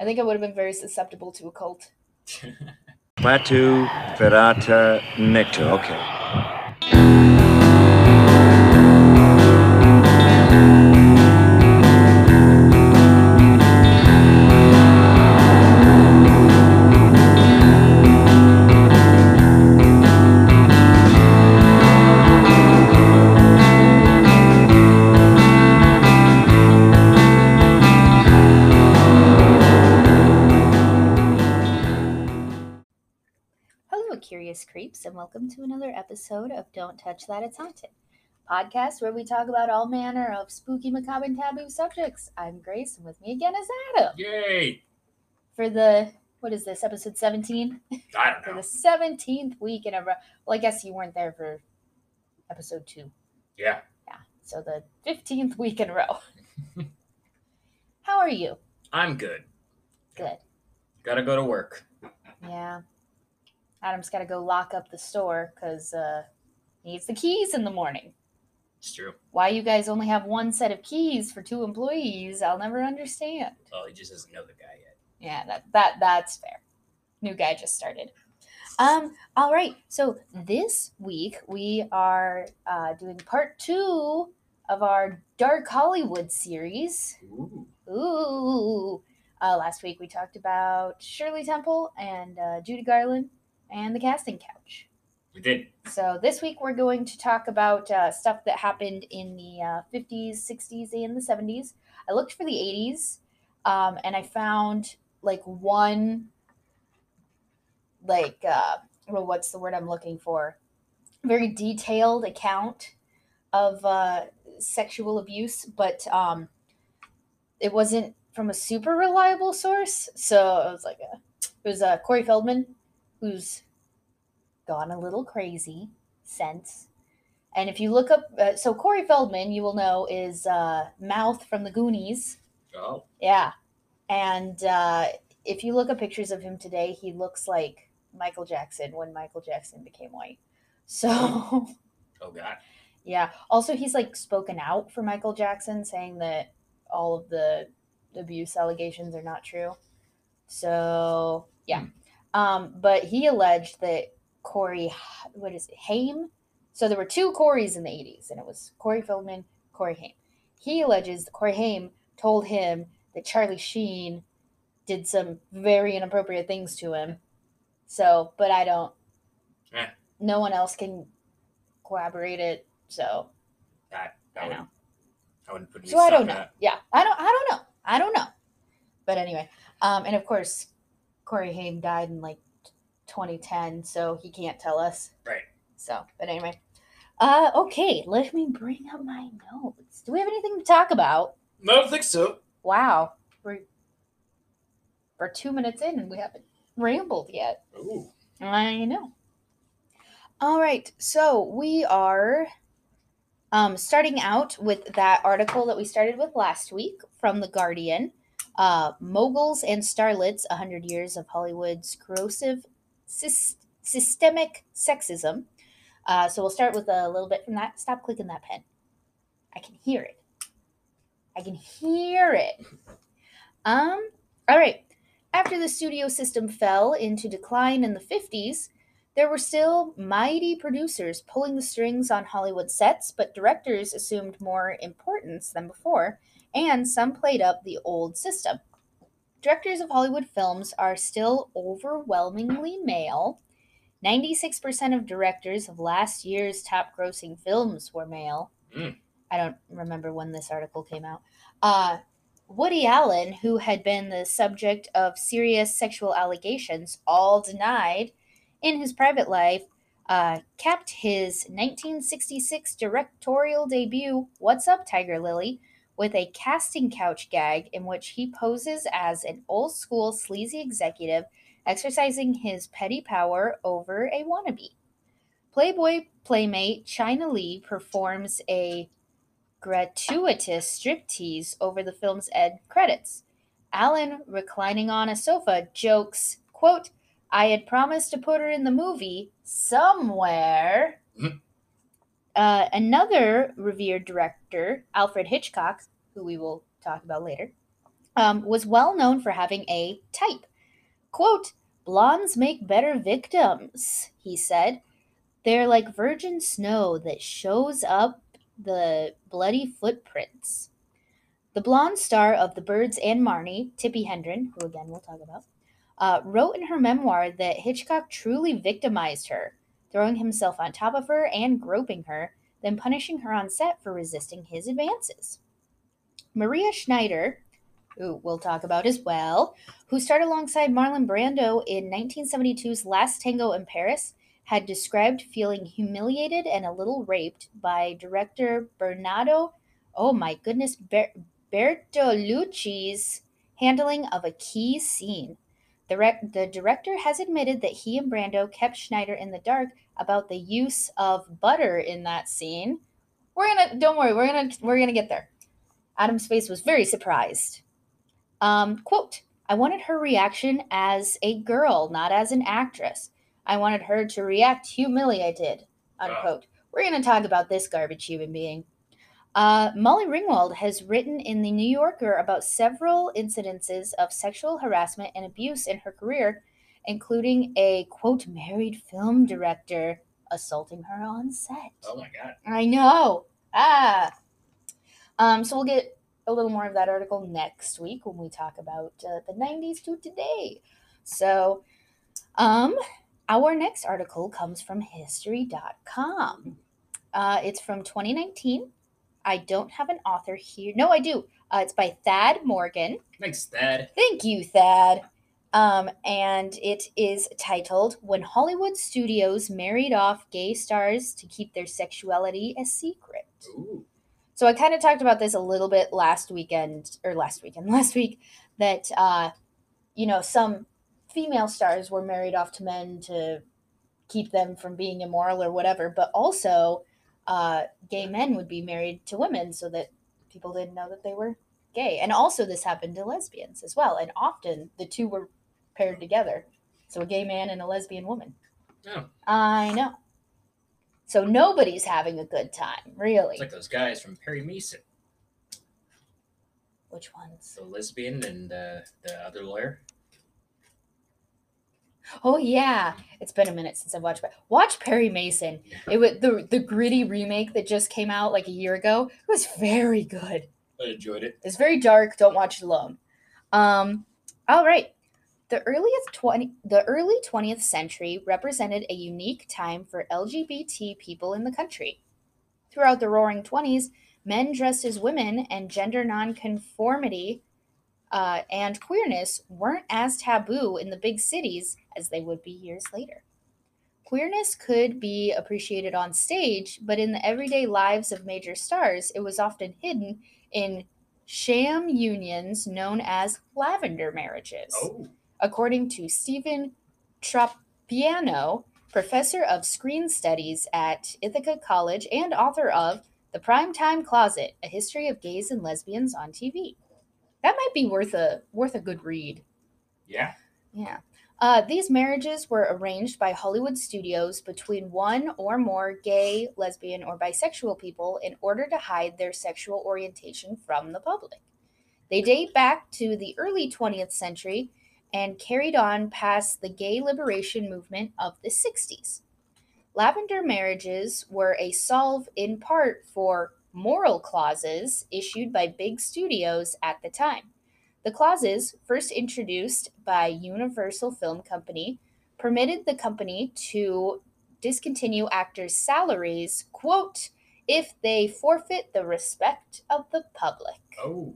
I think I would have been very susceptible to a cult. Plateau, Ferrata, Nectar. Okay. Episode of Don't Touch That It's Haunted, podcast where we talk about all manner of spooky, macabre, and taboo subjects. I'm Grace, and with me again is Adam Yay! for the what is this episode 17 I don't for the 17th week in a row. Well, I guess you weren't there for episode two. Yeah, Yeah, so the 15th week in a row. How are you? I'm good. Good. Gotta go to work. Yeah. Adam's got to go lock up the store because uh, he needs the keys in the morning. It's true. Why you guys only have one set of keys for two employees, I'll never understand. Oh, he just doesn't know the guy yet. Yeah, that, that that's fair. New guy just started. Um, all right. So this week we are uh, doing part two of our Dark Hollywood series. Ooh. Ooh. Uh, last week we talked about Shirley Temple and uh, Judy Garland and the casting couch. We did. So this week we're going to talk about uh, stuff that happened in the uh, 50s, 60s, and the 70s. I looked for the 80s, um, and I found like one, like, uh, well, what's the word I'm looking for? Very detailed account of uh, sexual abuse, but um, it wasn't from a super reliable source. So it was like a, it was uh, Corey Feldman, who's gone a little crazy since. And if you look up, uh, so Corey Feldman, you will know, is uh, Mouth from the Goonies. Oh, Yeah. And uh, if you look up pictures of him today, he looks like Michael Jackson when Michael Jackson became white. So, oh God. yeah. Also, he's like spoken out for Michael Jackson, saying that all of the abuse allegations are not true. So, yeah. Um, but he alleged that Corey, what is it, Haim? So there were two Corys in the 80s, and it was Corey Feldman, Corey Haim. He alleges that Corey Haim told him that Charlie Sheen did some very inappropriate things to him. So, but I don't, Eh. no one else can corroborate it. So, I I, know. I wouldn't put so I don't know. that. Yeah, I don't. I don't know. I don't know. But anyway, um, and of course, Corey Haim died in like 2010, so he can't tell us. Right. So, but anyway, uh, okay. Let me bring up my notes. Do we have anything to talk about? No, I don't think so. Wow, we're we're two minutes in and we haven't rambled yet. Ooh. I know. All right, so we are um, starting out with that article that we started with last week from The Guardian uh, Moguls and Starlets 100 Years of Hollywood's Corrosive sys- Systemic Sexism. Uh, so we'll start with a little bit from that. Stop clicking that pen. I can hear it. I can hear it. Um, all right. After the studio system fell into decline in the 50s, there were still mighty producers pulling the strings on Hollywood sets, but directors assumed more importance than before, and some played up the old system. Directors of Hollywood films are still overwhelmingly male. 96% of directors of last year's top grossing films were male. Mm. I don't remember when this article came out. Uh, Woody Allen, who had been the subject of serious sexual allegations, all denied in his private life, uh, capped his 1966 directorial debut, What's Up, Tiger Lily, with a casting couch gag in which he poses as an old school sleazy executive exercising his petty power over a wannabe. Playboy playmate China Lee performs a gratuitous striptease over the film's end credits. Alan, reclining on a sofa, jokes, quote, I had promised to put her in the movie somewhere. Mm-hmm. Uh, another revered director, Alfred Hitchcock, who we will talk about later, um, was well known for having a type. Quote, Blondes make better victims, he said. They're like virgin snow that shows up the bloody footprints. The blonde star of The Birds and Marnie, Tippi Hedren, who again we'll talk about, uh, wrote in her memoir that Hitchcock truly victimized her, throwing himself on top of her and groping her, then punishing her on set for resisting his advances. Maria Schneider, who we'll talk about as well, who starred alongside Marlon Brando in 1972's Last Tango in Paris, had described feeling humiliated and a little raped by director Bernardo, oh my goodness, Ber- Bertolucci's handling of a key scene. The, rec- the director has admitted that he and Brando kept Schneider in the dark about the use of butter in that scene. We're gonna don't worry, we're gonna we're gonna get there. Adam's face was very surprised. Um, quote, I wanted her reaction as a girl, not as an actress. I wanted her to react humiliated, unquote. We're going to talk about this garbage human being. Uh, Molly Ringwald has written in The New Yorker about several incidences of sexual harassment and abuse in her career, including a quote married film director assaulting her on set. Oh my god. I know. Ah. Um, so we'll get a little more of that article next week when we talk about uh, the 90s to today. So, um, our next article comes from history.com. Uh, it's from 2019. I don't have an author here. No, I do. Uh, it's by Thad Morgan. Thanks, Thad. Thank you, Thad. Um, and it is titled When Hollywood Studios Married Off Gay Stars to Keep Their Sexuality a Secret. Ooh. So I kind of talked about this a little bit last weekend, or last weekend, last week, that, uh, you know, some female stars were married off to men to keep them from being immoral or whatever, but also uh, gay men would be married to women so that people didn't know that they were gay. And also, this happened to lesbians as well. And often the two were paired together. So a gay man and a lesbian woman. Oh. I know. So nobody's having a good time, really. It's like those guys from Perry Mason, Which ones? the lesbian and uh, the other lawyer. Oh yeah, it's been a minute since I've watched. Watch Perry Mason. It was the the gritty remake that just came out like a year ago. It was very good. I enjoyed it. It's very dark. Don't watch it alone. Um, all right. The earliest twenty the early twentieth century represented a unique time for LGBT people in the country. Throughout the Roaring Twenties, men dressed as women and gender nonconformity uh, and queerness weren't as taboo in the big cities as they would be years later. Queerness could be appreciated on stage, but in the everyday lives of major stars, it was often hidden in sham unions known as lavender marriages. Oh. According to Stephen Tropiano, professor of screen studies at Ithaca College and author of The Primetime Closet: A History of Gays and Lesbians on TV. That might be worth a worth a good read. Yeah. Yeah. Uh, these marriages were arranged by Hollywood studios between one or more gay, lesbian, or bisexual people in order to hide their sexual orientation from the public. They date back to the early 20th century and carried on past the gay liberation movement of the 60s. Lavender marriages were a solve in part for moral clauses issued by big studios at the time. The clauses, first introduced by Universal Film Company, permitted the company to discontinue actors' salaries, quote, if they forfeit the respect of the public. Oh.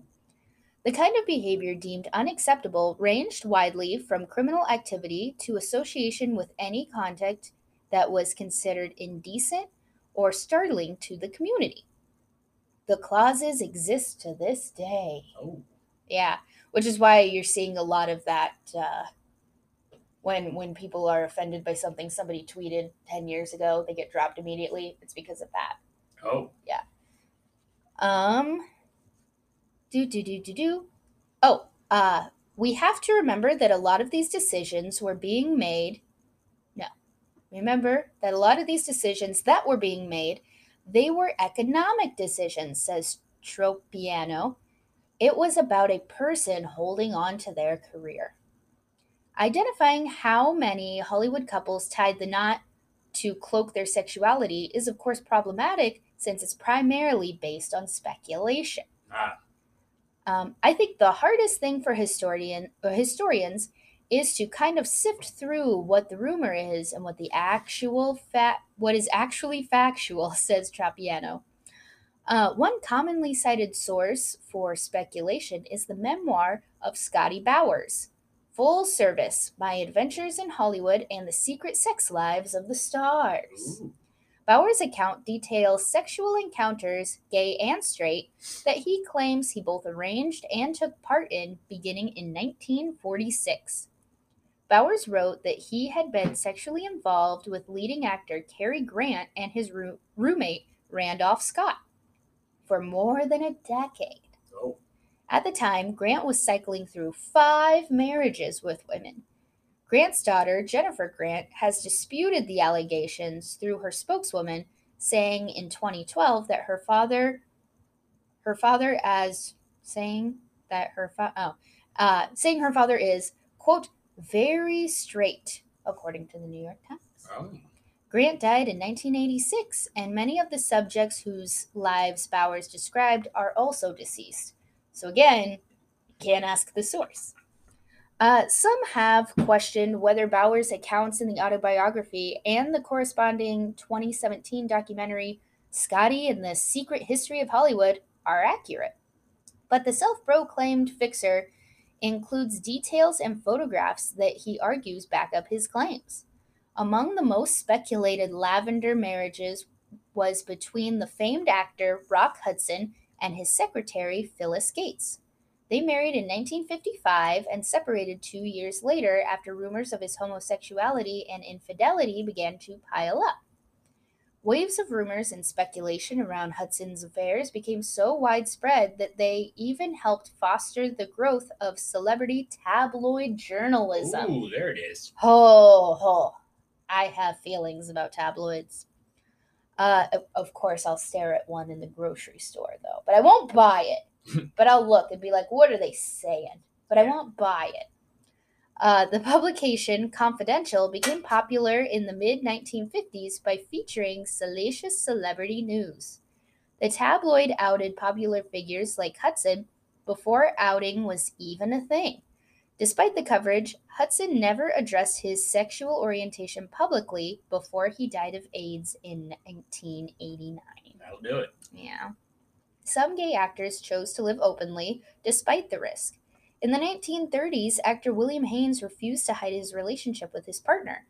The kind of behavior deemed unacceptable ranged widely from criminal activity to association with any conduct that was considered indecent or startling to the community. The clauses exist to this day. Oh. Yeah, which is why you're seeing a lot of that uh, when when people are offended by something somebody tweeted 10 years ago, they get dropped immediately. It's because of that. Oh. Yeah. Um do do do do do. Oh, uh we have to remember that a lot of these decisions were being made No. Remember that a lot of these decisions that were being made, they were economic decisions, says Tropiano. It was about a person holding on to their career. Identifying how many Hollywood couples tied the knot to cloak their sexuality is, of course, problematic since it's primarily based on speculation. Ah, Um, I think the hardest thing for historian or historians is to kind of sift through what the rumor is and what the actual fact, what is actually factual, says Tropiano. Uh, one commonly cited source for speculation is the memoir of Scotty Bowers, Full Service: My Adventures in Hollywood and the Secret Sex Lives of the Stars. ooh, Bowers' account details sexual encounters, gay and straight, that he claims he both arranged and took part in beginning in 1946. Bowers wrote that he had been sexually involved with leading actor Cary Grant and his roo- roommate Randolph Scott for more than a decade. oh, At the time, Grant was cycling through five marriages with women. Grant's daughter, Jennifer Grant, has disputed the allegations through her spokeswoman, saying in 2012 that her father, her father, as saying that her fa- oh, uh, saying her father is quote very straight, according to the New York Times. oh. Grant died in 1986, and many of the subjects whose lives Bowers described are also deceased. So, again, can't ask the source. Uh, some have questioned whether Bowers' accounts in the autobiography and the corresponding 2017 documentary, Scotty and the Secret History of Hollywood, are accurate. But the self proclaimed fixer includes details and photographs that he argues back up his claims. Among the most speculated lavender marriages was between the famed actor Rock Hudson and his secretary Phyllis Gates. They married in 1955 and separated two years later after rumors of his homosexuality and infidelity began to pile up. Waves of rumors and speculation around Hudson's affairs became so widespread that they even helped foster the growth of celebrity tabloid journalism. Ooh, there it is. Ho ho. I have feelings about tabloids. Uh, of- course, I'll stare at one in the grocery store, though. But I won't buy it. but I'll look and be like, what are they saying? But I won't buy it. Uh, the publication Confidential became popular in the mid 1950s by featuring salacious celebrity news. The tabloid outed popular figures like Hudson before outing was even a thing. Despite the coverage, Hudson never addressed his sexual orientation publicly before he died of AIDS in 1989. That'll do it. Yeah. Some gay actors chose to live openly despite the risk. In the 1930s, actor William Haines refused to hide his relationship with his partner.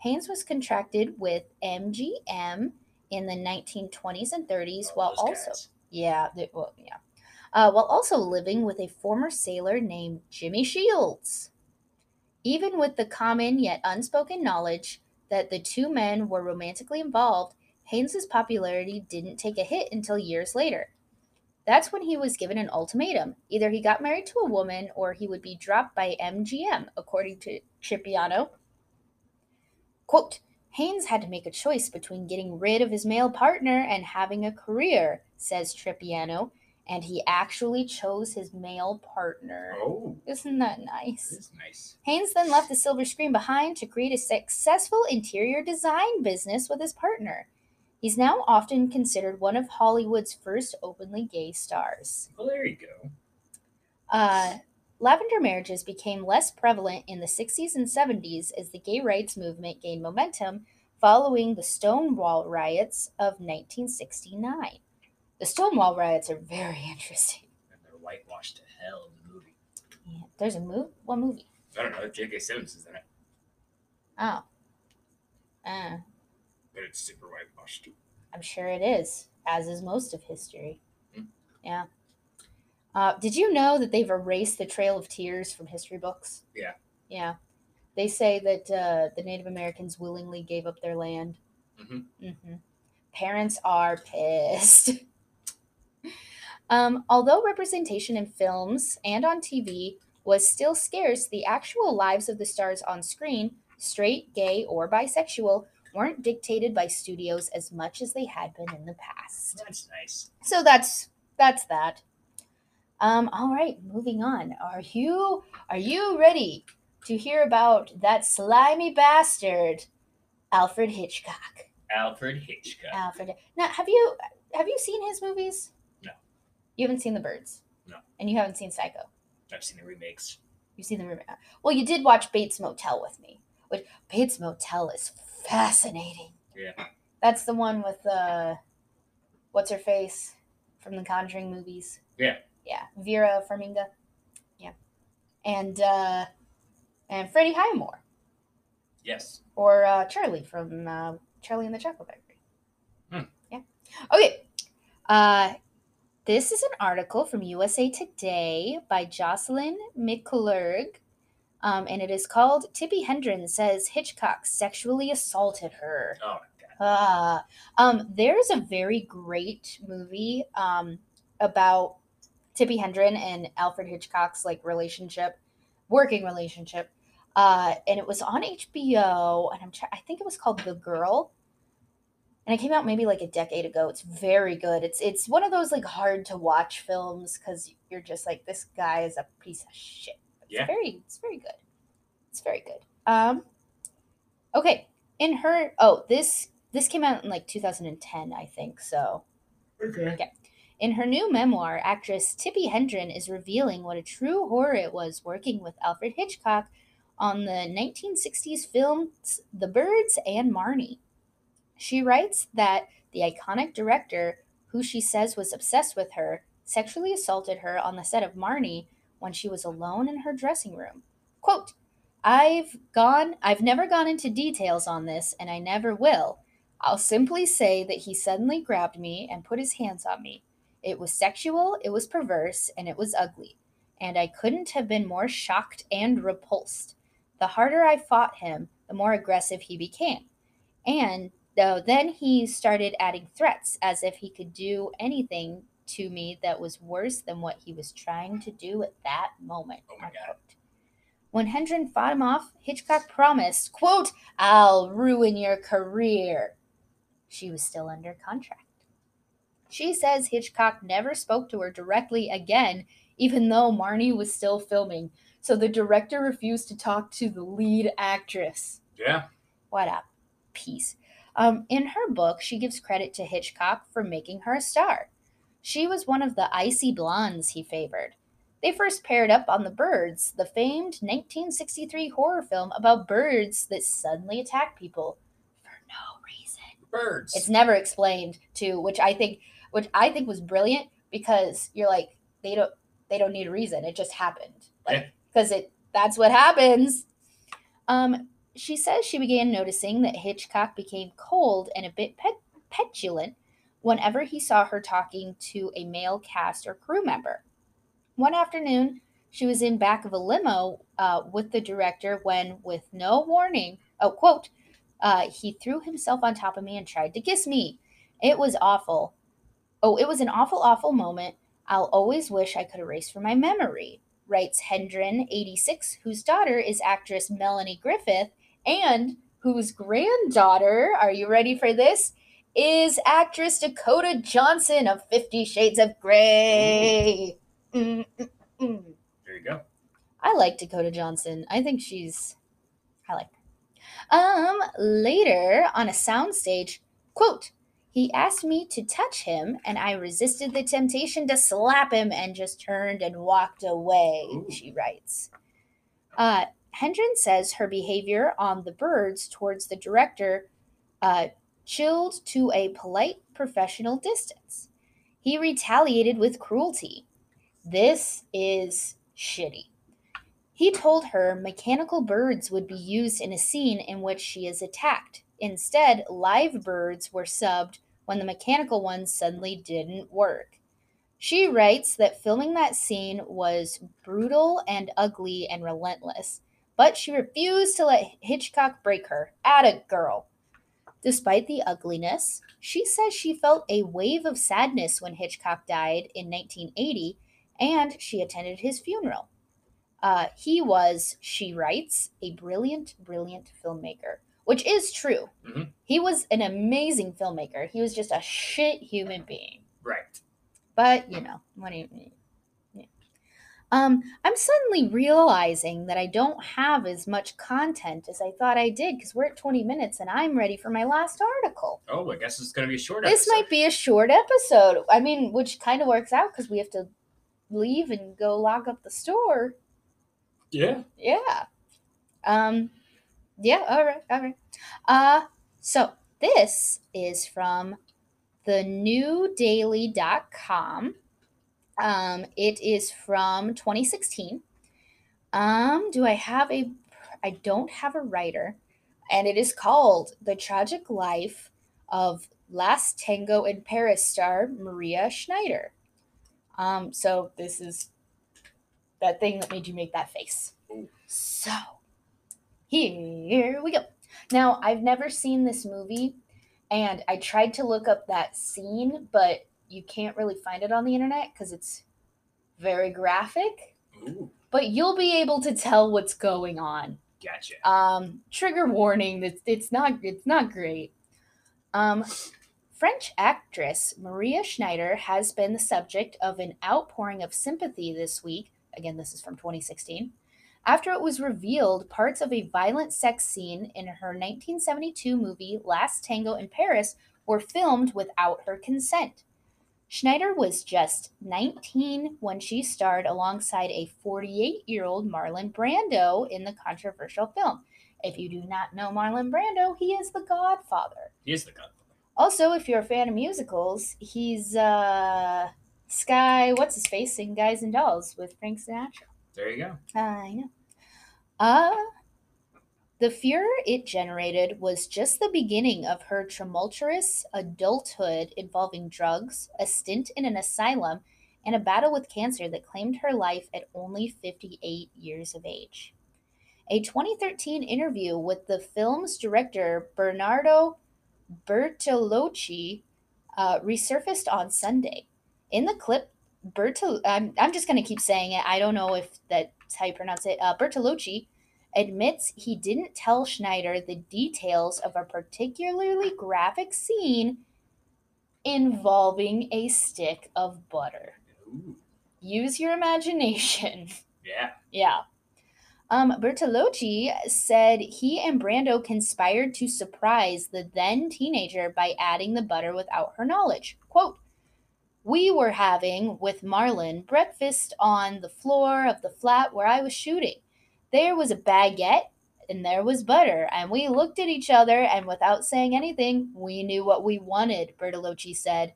Haines was contracted with MGM in the 1920s and 30s All while also guys. yeah, they, well, yeah. Uh, while also living with a former sailor named Jimmy Shields. Even with the common yet unspoken knowledge that the two men were romantically involved, Haines's popularity didn't take a hit until years later. That's when he was given an ultimatum. Either he got married to a woman or he would be dropped by MGM, according to Cipriano. Quote, Haines had to make a choice between getting rid of his male partner and having a career, says Tropiano, and he actually chose his male partner. Oh, Isn't that nice? this is nice. Haines then left the silver screen behind to create a successful interior design business with his partner. He's now often considered one of Hollywood's first openly gay stars. Well, there you go. Uh, lavender marriages became less prevalent in the 60s and 70s as the gay rights movement gained momentum following the Stonewall riots of 1969. The Stonewall riots are very interesting. And they're whitewashed to hell in the movie. Yeah, There's a movie? What movie? I don't know. J.K. Simmons is in it, Oh. Uh, but it's super whitewashed. Too. I'm sure it is, as is most of history. Hmm. Yeah. Uh, did you know that they've erased the Trail of Tears from history books? Yeah. Yeah. They say that uh, the Native Americans willingly gave up their land. Mhm. hmm Parents are pissed. um, although representation in films and on TV was still scarce, the actual lives of the stars on screen, straight, gay, or bisexual, weren't dictated by studios as much as they had been in the past. That's nice. So that's that's that. Um, all right, moving on. Are you are you ready to hear about that slimy bastard, Alfred Hitchcock? Alfred Hitchcock. Alfred. Now, have you have you seen his movies? You haven't seen The Birds. No. And you haven't seen Psycho. I've seen the remakes. You've seen the remake. Well, you did watch Bates Motel with me, which Bates Motel is fascinating. Yeah. That's the one with uh, what's her face from the Conjuring movies. Yeah. Yeah, Vera Farmiga. Yeah, and uh, and Freddie Highmore Yes. or uh, Charlie from uh, Charlie and the Chocolate Factory. Hmm. Yeah. Okay. Uh, this is an article from USA Today by Jocelyn McClurg. Um, and it is called Tippi Hendren says Hitchcock sexually assaulted her. Oh my god. Ah, um, there's a very great movie um, about Tippi Hendren and Alfred Hitchcock's like relationship, working relationship, uh, and it was on HBO. And I'm try- I think it was called The Girl, and it came out maybe like a decade ago. It's very good. It's it's one of those like hard to watch films because you're just like this guy is a piece of shit. It's Yeah. very it's very good. It's very good. Um, okay. In her oh this this came out in like 2010 I think so. Okay. In her new memoir, actress Tippi Hendren is revealing what a true horror it was working with Alfred Hitchcock on the 1960s films The Birds and Marnie. She writes that the iconic director, who she says was obsessed with her, sexually assaulted her on the set of Marnie when she was alone in her dressing room. Quote, I've gone I've never gone into details on this and I never will. I'll simply say that he suddenly grabbed me and put his hands on me. It was sexual, it was perverse, and it was ugly. And I couldn't have been more shocked and repulsed. The harder I fought him, the more aggressive he became. And though then he started adding threats as if he could do anything to me that was worse than what he was trying to do at that moment. Oh. When Hendren fought him off, Hitchcock promised, quote, I'll ruin your career. She was still under contract. She says Hitchcock never spoke to her directly again, even though Marnie was still filming. So the director refused to talk to the lead actress. Yeah. What a piece. Um, in her book, she gives credit to Hitchcock for making her a star. She was one of the icy blondes he favored. They first paired up on The Birds, the famed 1963 horror film about birds that suddenly attack people for no reason. Birds. It's never explained to, which I think, which I think was brilliant because you're like they don't they don't need a reason. It just happened, Yeah. like because it that's what happens. Um, she says she began noticing that Hitchcock became cold and a bit pet- petulant whenever he saw her talking to a male cast or crew member. One afternoon, she was in back of a limo uh, with the director when, with no warning, oh quote, uh, he threw himself on top of me and tried to kiss me. It was awful. Oh, it was an awful, awful moment. I'll always wish I could erase from my memory, writes Hendren, 86, whose daughter is actress Melanie Griffith, and whose granddaughter, are you ready for this? Is actress Dakota Johnson of Fifty Shades of Grey. Mm. there you go. I like Dakota Johnson. I think she's I like her. Um later on a soundstage, quote, he asked me to touch him and I resisted the temptation to slap him and just turned and walked away, Ooh. she writes. Uh Hendren says her behavior on the birds towards the director uh, chilled to a polite professional distance. He retaliated with cruelty. This is shitty. He told her mechanical birds would be used in a scene in which she is attacked. Instead, live birds were subbed when the mechanical ones suddenly didn't work. She writes that filming that scene was brutal and ugly and relentless, but she refused to let Hitchcock break her. At a girl. Despite the ugliness, she says she felt a wave of sadness when Hitchcock died in 1980 and she attended his funeral. Uh, he was, she writes, a brilliant, brilliant filmmaker, which is true. Mhm. He was an amazing filmmaker. He was just a shit human being. Right. But, you know, what do you Um, I'm suddenly realizing that I don't have as much content as I thought I did because we're at 20 minutes and I'm ready for my last article. Oh, I guess it's going to be a short This episode. might be a short episode. I mean, which kind of works out because we have to leave and go lock up the store. Yeah. Yeah. Um yeah, all right, all right. Uh so this is from the newdaily.com. Um it is from 2016. Um do I have a I don't have a writer and it is called The Tragic Life of Last Tango in Paris star Maria Schneider. Um so this is that thing that made you make that face. So, here we go. Now, I've never seen this movie, and I tried to look up that scene, but you can't really find it on the internet because it's very graphic. Ooh, But you'll be able to tell what's going on. gotcha. Um, trigger warning. It's it's not it's not great. Um, French actress Maria Schneider has been the subject of an outpouring of sympathy this week. Again, this is from 2016. After it was revealed parts of a violent sex scene in her 1972 movie Last Tango in Paris were filmed without her consent. Schneider was just 19 when she starred alongside a 48 year old Marlon Brando in the controversial film. If you do not know Marlon Brando, he is the godfather. He is the gun. Also, if you're a fan of musicals, he's uh Sky, what's his face in Guys and Dolls with Frank Sinatra. There you go. I know. Uh the furor it generated was just the beginning of her tumultuous adulthood involving drugs, a stint in an asylum, and a battle with cancer that claimed her life at only 58 years of age. A 2013 interview with the film's director Bernardo Bertolucci uh, resurfaced on Sunday. In the clip, Bertol- I'm, I'm just going to keep saying it. I don't know if that's how you pronounce it. Uh, Bertolucci admits he didn't tell Schneider the details of a particularly graphic scene involving a stick of butter. Ooh, Use your imagination. yeah. Yeah. Um, Bertolucci said he and Brando conspired to surprise the then teenager by adding the butter without her knowledge. Quote, We were having, with Marlon, breakfast on the floor of the flat where I was shooting. There was a baguette and there was butter, and we looked at each other, and without saying anything, we knew what we wanted, Bertolucci said.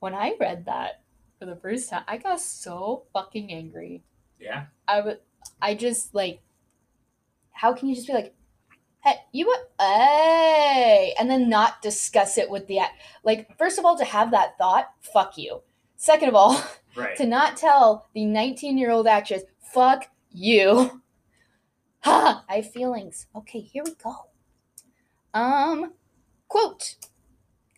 When I read that for the first time, I got so fucking angry. Yeah. I would, I just like, how can you just be like, hey, you what, hey, and then not discuss it with the, like, first of all, to have that thought, fuck you. Second of all, Right. to not tell the 19 year old actress, fuck you. Ha, I have feelings. Okay, here we go. Um, quote,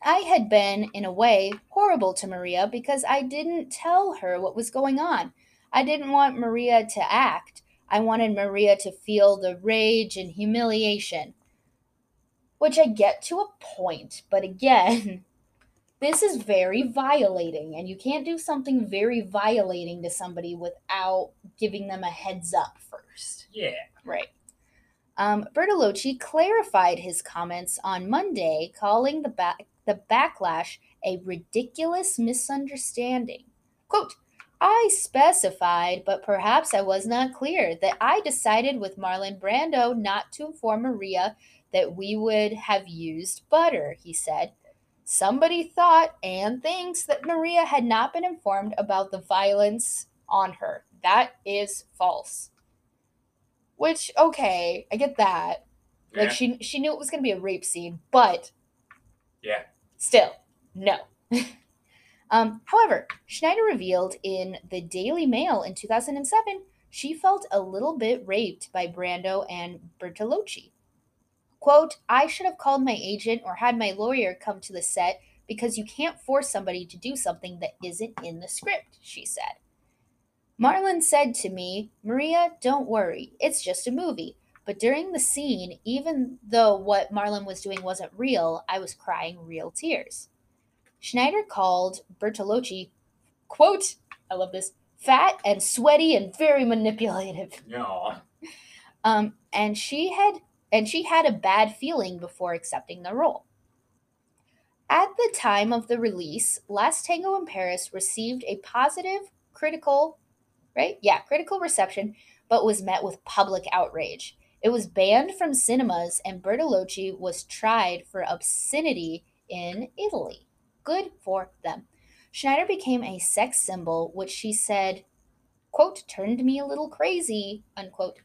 I had been, in a way, horrible to Maria because I didn't tell her what was going on. I didn't want Maria to act. I wanted Maria to feel the rage and humiliation. Which I get to a point, but again, this is very violating, and you can't do something very violating to somebody without giving them a heads up first. Yeah. Right. Um, Bertolucci clarified his comments on Monday, calling the back the backlash a ridiculous misunderstanding. Quote, I specified, but perhaps I was not clear, that I decided with Marlon Brando not to inform Maria that we would have used butter, he said. Somebody thought and thinks that Maria had not been informed about the violence on her. That is false. Which, okay, I get that. Like she she knew it was gonna be a rape scene, but Yeah. still, no. um, however, Schneider revealed in the Daily Mail in 2007 she felt a little bit raped by Brando and Bertolucci. Quote, I should have called my agent or had my lawyer come to the set because you can't force somebody to do something that isn't in the script, she said. Marlon said to me, Maria, don't worry, it's just a movie. But during the scene, even though what Marlon was doing wasn't real, I was crying real tears. Schneider called Bertolucci, quote, I love this, fat and sweaty and very manipulative. No. Um, and she had and she had a bad feeling before accepting the role. At the time of the release, Last Tango in Paris received a positive critical, right? Yeah, critical reception, but was met with public outrage. It was banned from cinemas, and Bertolucci was tried for obscenity in Italy. Good for them. Schneider became a sex symbol, which she said, quote, turned me a little crazy, unquote.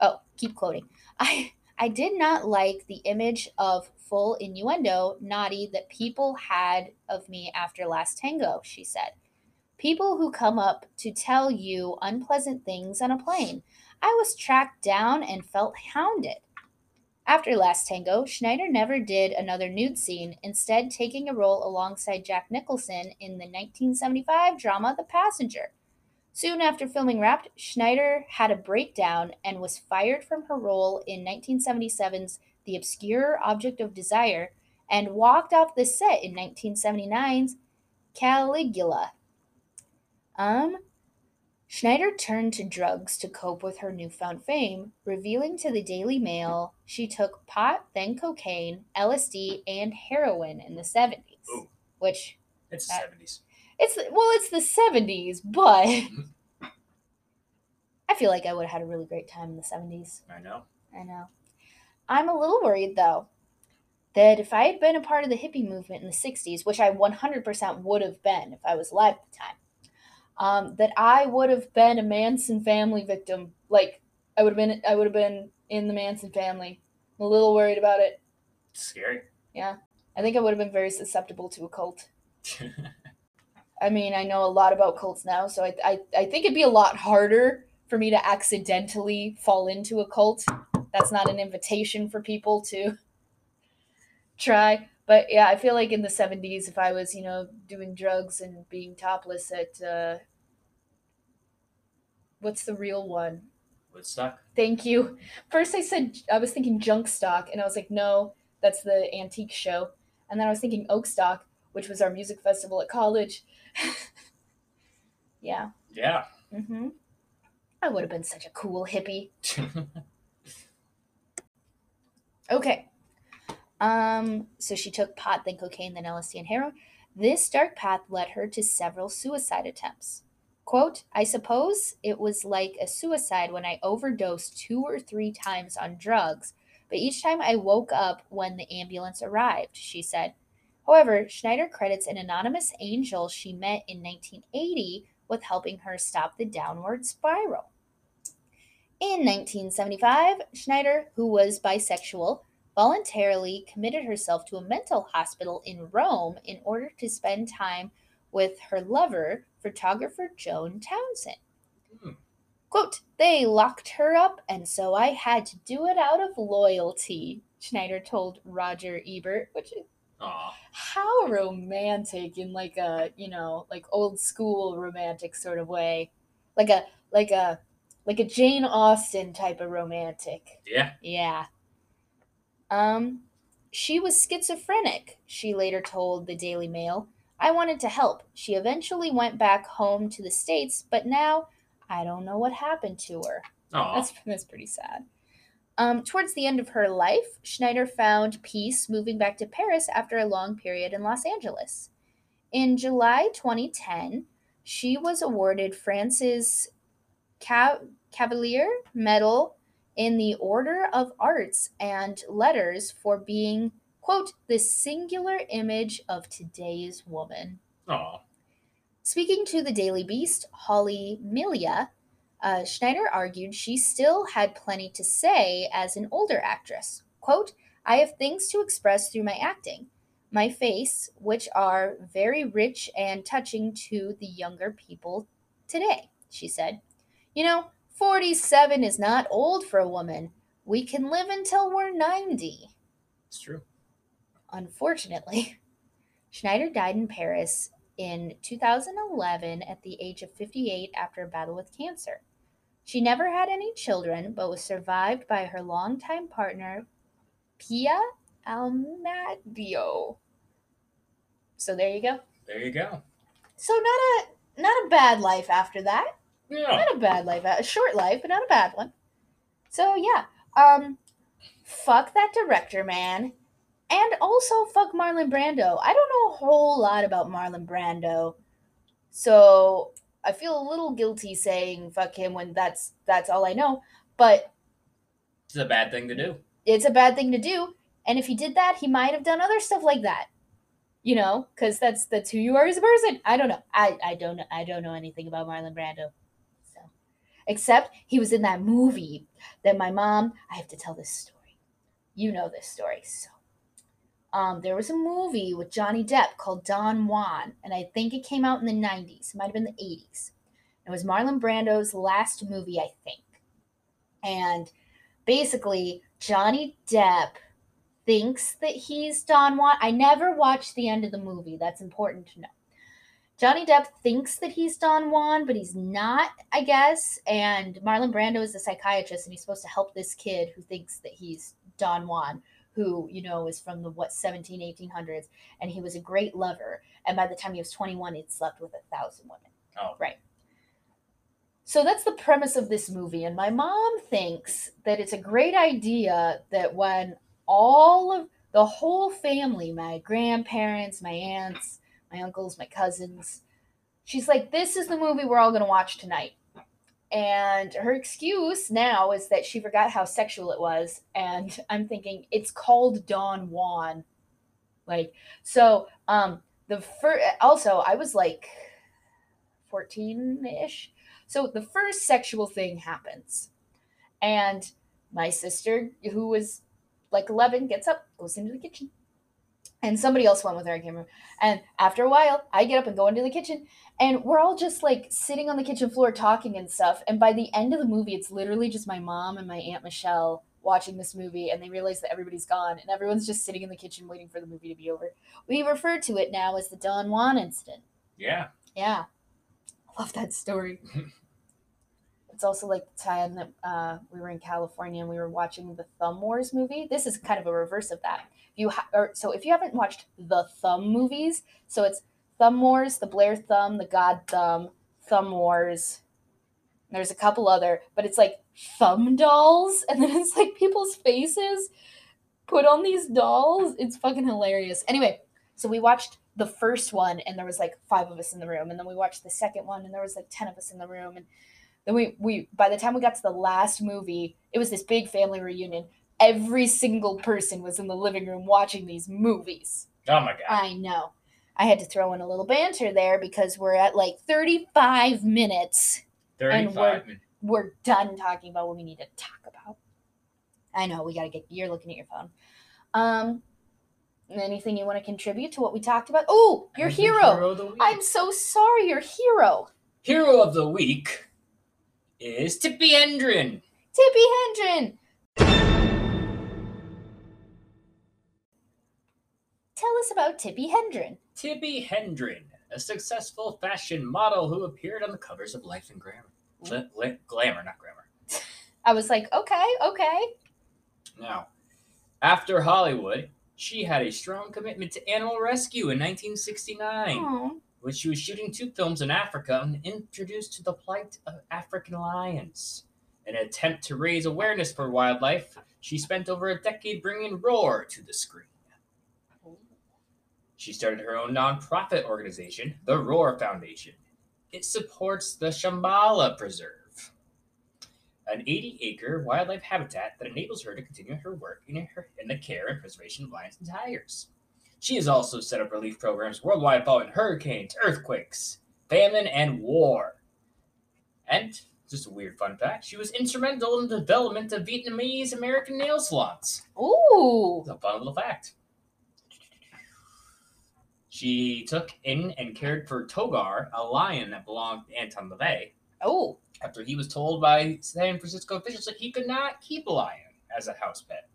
Oh, keep quoting. I I did not like the image of full innuendo, naughty that people had of me after last tango, she said. People who come up to tell you unpleasant things on a plane. I was tracked down and felt hounded. After Last Tango, Schneider never did another nude scene, instead, taking a role alongside Jack Nicholson in the 1975 drama The Passenger. Soon after filming Wrapped, Schneider had a breakdown and was fired from her role in 1977's The Obscure Object of Desire and walked off the set in 1979's Caligula. Um, Schneider turned to drugs to cope with her newfound fame, revealing to the Daily Mail she took pot, then cocaine, LSD, and heroin in the 70s. Ooh. Which It's That- the 70s. It's well, it's the 70s, but I feel like I would have had a really great time in the 70s. I know. I know. I'm a little worried though that if I had been a part of the hippie movement in the 60s, which I 100% would have been if I was alive at the time, um, that I would have been a Manson family victim. Like I would have been, I would have been in the Manson family. I'm a little worried about it. Scary. Yeah. I think I would have been very susceptible to a cult. I mean, I know a lot about cults now, so I, I, I think it'd be a lot harder for me to accidentally fall into a cult. That's not an invitation for people to try. But yeah, I feel like in the 70s, if I was, you know, doing drugs and being topless at, uh, what's the real one? Woodstock. Thank you. First, I said I was thinking junk stock, and I was like, no, that's the antique show. And then I was thinking oak stock, which was our music festival at college. yeah. Yeah. Mm-hmm. I would have been such a cool hippie. Okay. Um. So she took pot, then cocaine, then LSD, and heroin. This dark path led her to several suicide attempts. Quote, I suppose it was like a suicide when I overdosed two or three times on drugs, but each time I woke up when the ambulance arrived, she said. However, Schneider credits an anonymous angel she met in 1980 with helping her stop the downward spiral. In 1975, Schneider, who was bisexual, voluntarily committed herself to a mental hospital in Rome in order to spend time with her lover, photographer Joan Townsend. Hmm. Quote, they locked her up, and so I had to do it out of loyalty, Schneider told Roger Ebert, which is Aw. how romantic in like a, you know, like old school romantic sort of way. Like a like a like a Jane Austen type of romantic. Yeah. Yeah. Um, she was schizophrenic, she later told the Daily Mail. I wanted to help. She eventually went back home to the States, but now I don't know what happened to her. Aw. That's, that's pretty sad. Um, towards the end of her life, Schneider found peace moving back to Paris after a long period in Los Angeles. In July 2010, she was awarded France's Ca- Cavalier Medal in the Order of Arts and Letters for being, quote, the singular image of today's woman. Aw. Speaking to the Daily Beast, Holly Millea, uh, Schneider argued she still had plenty to say as an older actress. Quote, I have things to express through my acting, my face, which are very rich and touching to the younger people today, she said. You know, 47 is not old for a woman. We can live until we're 90. It's true. Unfortunately, Schneider died in Paris in 2011 at the age of 58 after a battle with cancer. She never had any children, but was survived by her longtime partner, Pia Almadio. So there you go. There you go. So not a not a bad life after that. Yeah. Not a bad life, a short life, but not a bad one. So yeah, um, fuck that director, man, and also fuck Marlon Brando. I don't know a whole lot about Marlon Brando, so I feel a little guilty saying fuck him when that's that's all I know. But It's a bad thing to do. it's a bad thing to do. And if he did that, he might have done other stuff like that. You know, because that's that's who you are as a person. I don't know. I I don't know. I don't know anything about Marlon Brando. So, except he was in that movie that my mom. I have to tell this story. You know this story. So, um, there was a movie with Johnny Depp called Don Juan, and I think it came out in the '90s. It might have been the '80s. It was Marlon Brando's last movie, I think. And basically, Johnny Depp thinks that he's Don Juan. I never watched the end of the movie. That's important to know. Johnny Depp thinks that he's Don Juan, but he's not, I guess. And Marlon Brando is a psychiatrist, and he's supposed to help this kid who thinks that he's Don Juan, who, you know, is from the, what, 17, 1800s. And he was a great lover. And by the time he was 21, he'd slept with a thousand women. Oh. Right. So that's the premise of this movie. And my mom thinks that it's a great idea that when all of the whole family, my grandparents, my aunts, my uncles, my cousins, she's like, this is the movie we're all going to watch tonight. And her excuse now is that she forgot how sexual it was. And I'm thinking, it's called Don Juan. Like, so, um, the first, also, I was like 14 ish. So the first sexual thing happens. And my sister, who was like 11, gets up, goes into the kitchen. And somebody else went with her, I can't remember. And after a while, I get up and go into the kitchen. And we're all just like sitting on the kitchen floor talking and stuff. And by the end of the movie, it's literally just my mom and my Aunt Michelle watching this movie. And they realize that everybody's gone. And everyone's just sitting in the kitchen waiting for the movie to be over. We refer to it now as the Don Juan incident. Yeah. Yeah. Love that story. it's also like the time that uh, we were in California and we were watching the Thumb Wars movie. This is kind of a reverse of that. You ha- or, so if you haven't watched the Thumb movies, so it's Thumb Wars, the Blair Thumb, the God Thumb, Thumb Wars. There's a couple other, but it's like thumb dolls, and then it's like people's faces put on these dolls. It's fucking hilarious. Anyway, so we watched the first one and there was like five of us in the room and then we watched the second one and there was like 10 of us in the room and then we we by the time we got to the last movie it was this big family reunion every single person was in the living room watching these movies Oh my god. i know i had to throw in a little banter there because we're at like 35 minutes and 35 minutes. we're done talking about what we need to talk about i know we gotta get you're looking at your phone um anything you want to contribute to what we talked about oh your hero of. I'm so sorry, your hero. Hero of the week is Tippi Hendren. Tippi Hendren. Tell us about Tippi Hendren. Tippi Hendren, a successful fashion model who appeared on the covers of Life and li- glamour, not grammar. I was like, okay, okay. Now, after Hollywood, she had a strong commitment to animal rescue in 1969, Aw. when she was shooting two films in Africa and introduced to the plight of African lions. In an attempt to raise awareness for wildlife, she spent over a decade bringing Roar to the screen. She started her own nonprofit organization, the Roar Foundation. It supports the Shambhala Preserve, an 80 acre wildlife habitat that enables her to continue her work in, her, in the care and preservation of lions and tigers. She has also set up relief programs worldwide following hurricanes, earthquakes, famine, and war. And, just a weird fun fact, she was instrumental in the development of Vietnamese American nail salons. Ooh. It's a fun little fact. She took in and cared for Togar, a lion that belonged to Anton LaVey, Oh. after he was told by San Francisco officials that he could not keep a lion as a house pet.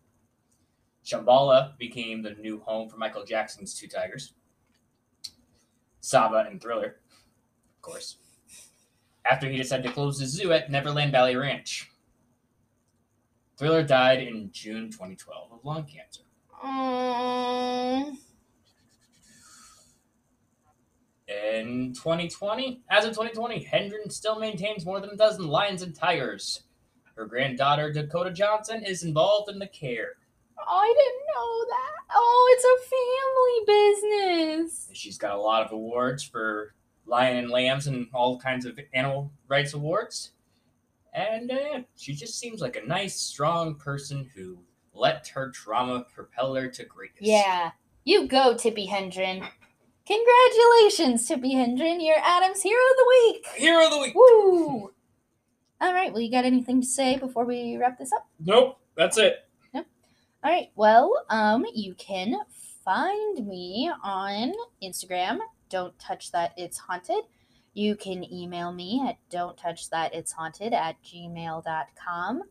Shambhala became the new home for Michael Jackson's two tigers, Sabu and Thriller, of course, after he decided to close the zoo at Neverland Valley Ranch. Thriller died in June 2012 of lung cancer. Um, In 2020, as of 2020, Hendren still maintains more than a dozen lions and tigers. Her granddaughter Dakota Johnson is involved in the care. I didn't know that. Oh, it's a family business. She's got a lot of awards for lion and lambs and all kinds of animal rights awards. And uh, she just seems like a nice, strong person who let her trauma propel her to greatness. Yeah. You go, Tippi Hendren. Congratulations, Tippi Hendren. You're Adam's Hero of the Week. Hero of the week. Woo! All right. Well, you got anything to say before we wrap this up? Nope, that's it. Nope. All right. Well, um, you can find me on Instagram. Don't touch that. It's haunted. You can email me at don't touch that. It's haunted at gmail.com.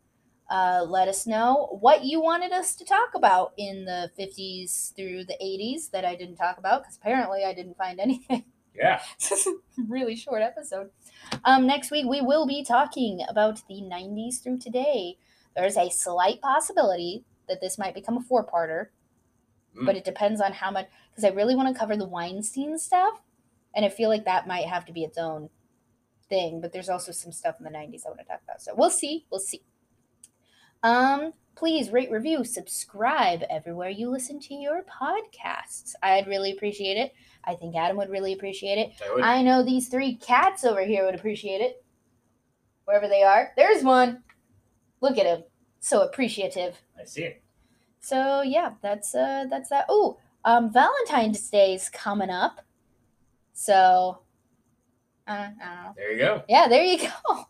Uh, let us know what you wanted us to talk about in the 50s through the 80s that I didn't talk about because apparently I didn't find anything. Yeah. Really short episode. Um, next week, we will be talking about the 90s through today. There's a slight possibility that this might become a four parter, Mm. but it depends on how much, because I really want to cover the Weinstein stuff. And I feel like that might have to be its own thing, but there's also some stuff in the 90s I want to talk about. So we'll see. We'll see. Um, please rate, review, subscribe everywhere you listen to your podcasts. I'd really appreciate it. I think Adam would really appreciate it. I I know these three cats over here would appreciate it. Wherever they are. There's one. Look at him. So appreciative. I see it. So yeah, that's uh that's that. Oh, um Valentine's Day's coming up. So uh, I don't know. There you go. Yeah, there you go.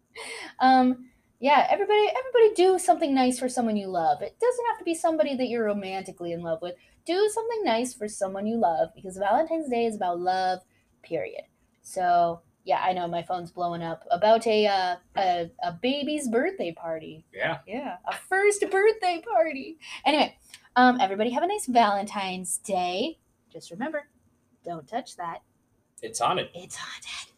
um yeah, everybody everybody do something nice for someone you love. It doesn't have to be somebody that you're romantically in love with. Do something nice for someone you love because Valentine's Day is about love, period. So, yeah, I know my phone's blowing up about a uh, a, a baby's birthday party. Yeah. Yeah, a first birthday party. Anyway, um everybody have a nice Valentine's Day. Just remember, don't touch that. It's haunted. It's haunted.